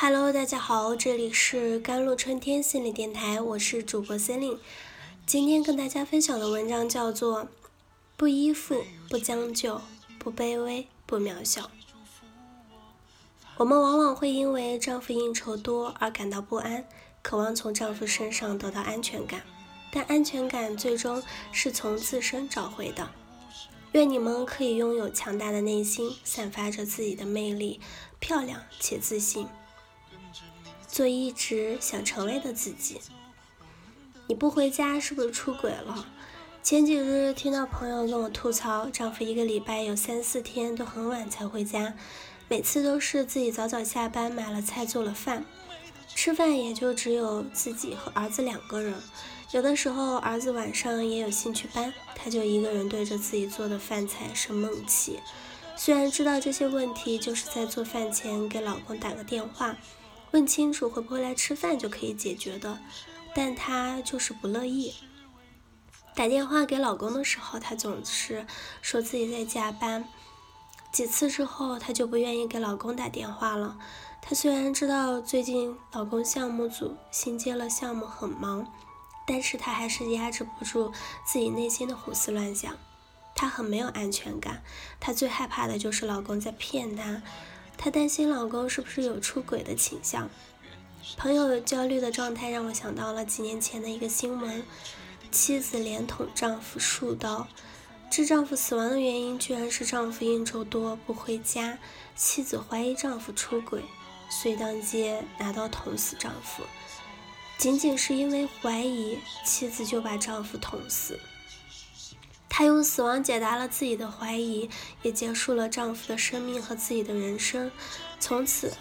Hello，大家好，这里是甘露春天心理电台，我是主播 c e l i n e 今天跟大家分享的文章叫做《不依附，不将就，不卑微，不渺小》。我们往往会因为丈夫应酬多而感到不安，渴望从丈夫身上得到安全感，但安全感最终是从自身找回的。愿你们可以拥有强大的内心，散发着自己的魅力，漂亮且自信。做一直想成为的自己。你不回家是不是出轨了？前几日听到朋友跟我吐槽，丈夫一个礼拜有三四天都很晚才回家，每次都是自己早早下班买了菜做了饭，吃饭也就只有自己和儿子两个人。有的时候儿子晚上也有兴趣班，他就一个人对着自己做的饭菜生闷气。虽然知道这些问题就是在做饭前给老公打个电话。问清楚会不会来吃饭就可以解决的，但她就是不乐意。打电话给老公的时候，她总是说自己在加班。几次之后，她就不愿意给老公打电话了。她虽然知道最近老公项目组新接了项目很忙，但是她还是压制不住自己内心的胡思乱想。她很没有安全感，她最害怕的就是老公在骗她。她担心老公是不是有出轨的倾向，朋友焦虑的状态让我想到了几年前的一个新闻：妻子连捅丈夫数刀，致丈夫死亡的原因居然是丈夫应酬多不回家，妻子怀疑丈夫出轨，遂当街拿刀捅死丈夫。仅仅是因为怀疑，妻子就把丈夫捅死。她用死亡解答了自己的怀疑，也结束了丈夫的生命和自己的人生。从此，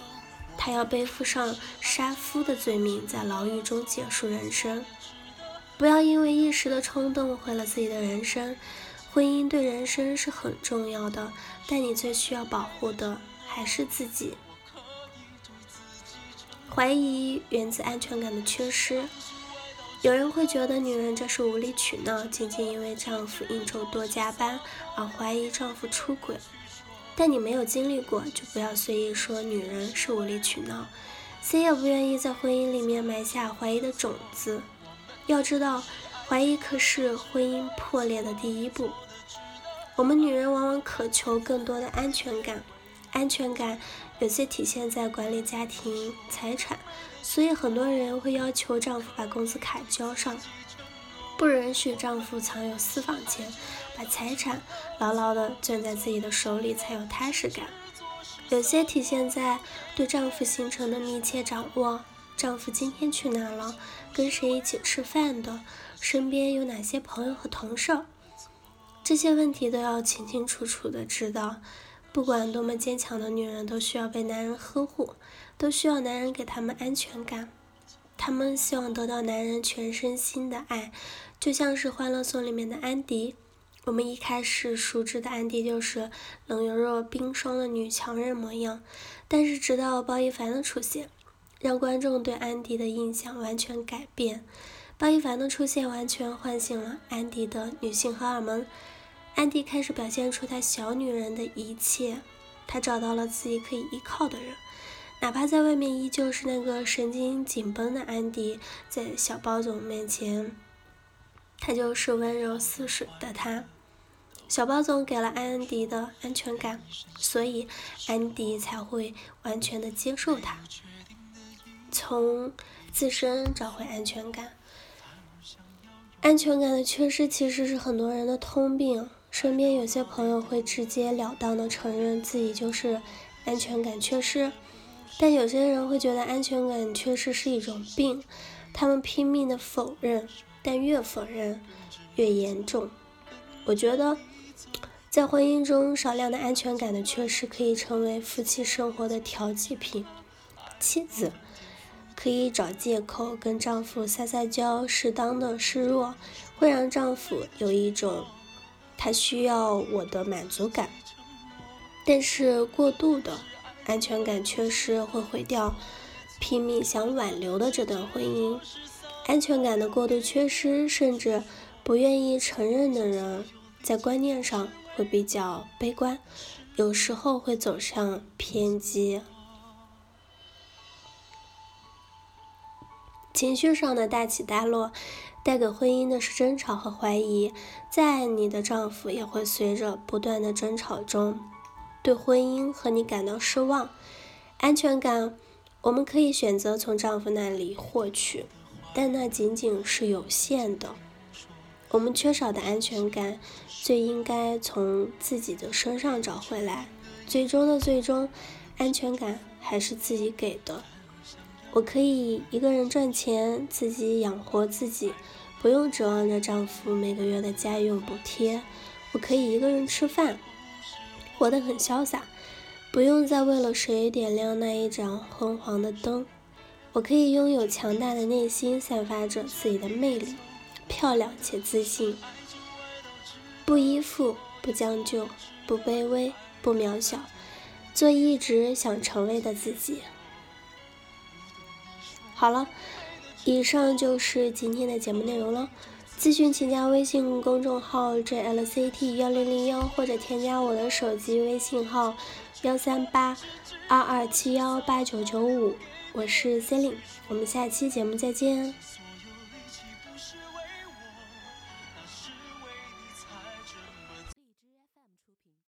她要背负上杀夫的罪名，在牢狱中结束人生。不要因为一时的冲动毁了自己的人生。婚姻对人生是很重要的，但你最需要保护的还是自己。怀疑源自安全感的缺失。有人会觉得女人这是无理取闹，仅仅因为丈夫应酬多加班而怀疑丈夫出轨。但你没有经历过，就不要随意说女人是无理取闹。谁也不愿意在婚姻里面埋下怀疑的种子。要知道，怀疑可是婚姻破裂的第一步。我们女人往往渴求更多的安全感。安全感有些体现在管理家庭财产，所以很多人会要求丈夫把工资卡交上，不允许丈夫藏有私房钱，把财产牢牢的攥在自己的手里才有踏实感。有些体现在对丈夫行程的密切掌握，丈夫今天去哪了，跟谁一起吃饭的，身边有哪些朋友和同事，这些问题都要清清楚楚的知道。不管多么坚强的女人，都需要被男人呵护，都需要男人给她们安全感。她们希望得到男人全身心的爱，就像是《欢乐颂》里面的安迪。我们一开始熟知的安迪就是冷若若冰霜的女强人模样，但是直到包奕凡的出现，让观众对安迪的印象完全改变。包奕凡的出现完全唤醒了安迪的女性荷尔蒙。安迪开始表现出她小女人的一切，她找到了自己可以依靠的人，哪怕在外面依旧是那个神经紧绷的安迪，在小包总面前，她就是温柔似水的她。小包总给了安迪的安全感，所以安迪才会完全的接受他，从自身找回安全感。安全感的缺失其实是很多人的通病。身边有些朋友会直截了当的承认自己就是安全感缺失，但有些人会觉得安全感缺失是一种病，他们拼命的否认，但越否认越严重。我觉得，在婚姻中少量的安全感的缺失可以成为夫妻生活的调剂品。妻子可以找借口跟丈夫撒撒娇，适当的示弱，会让丈夫有一种。他需要我的满足感，但是过度的安全感缺失会毁掉拼命想挽留的这段婚姻。安全感的过度缺失，甚至不愿意承认的人，在观念上会比较悲观，有时候会走向偏激。情绪上的大起大落，带给婚姻的是争吵和怀疑。在你的丈夫也会随着不断的争吵中，对婚姻和你感到失望。安全感，我们可以选择从丈夫那里获取，但那仅仅是有限的。我们缺少的安全感，最应该从自己的身上找回来。最终的最终，安全感还是自己给的。我可以一个人赚钱，自己养活自己，不用指望着丈夫每个月的家用补贴。我可以一个人吃饭，活得很潇洒，不用再为了谁点亮那一盏昏黄的灯。我可以拥有强大的内心，散发着自己的魅力，漂亮且自信，不依附，不将就，不卑微，不渺小，做一直想成为的自己。好了，以上就是今天的节目内容了。咨询请加微信公众号 jlct 幺零零幺，或者添加我的手机微信号幺三八二二七幺八九九五，我是 c e l i n e 我们下期节目再见。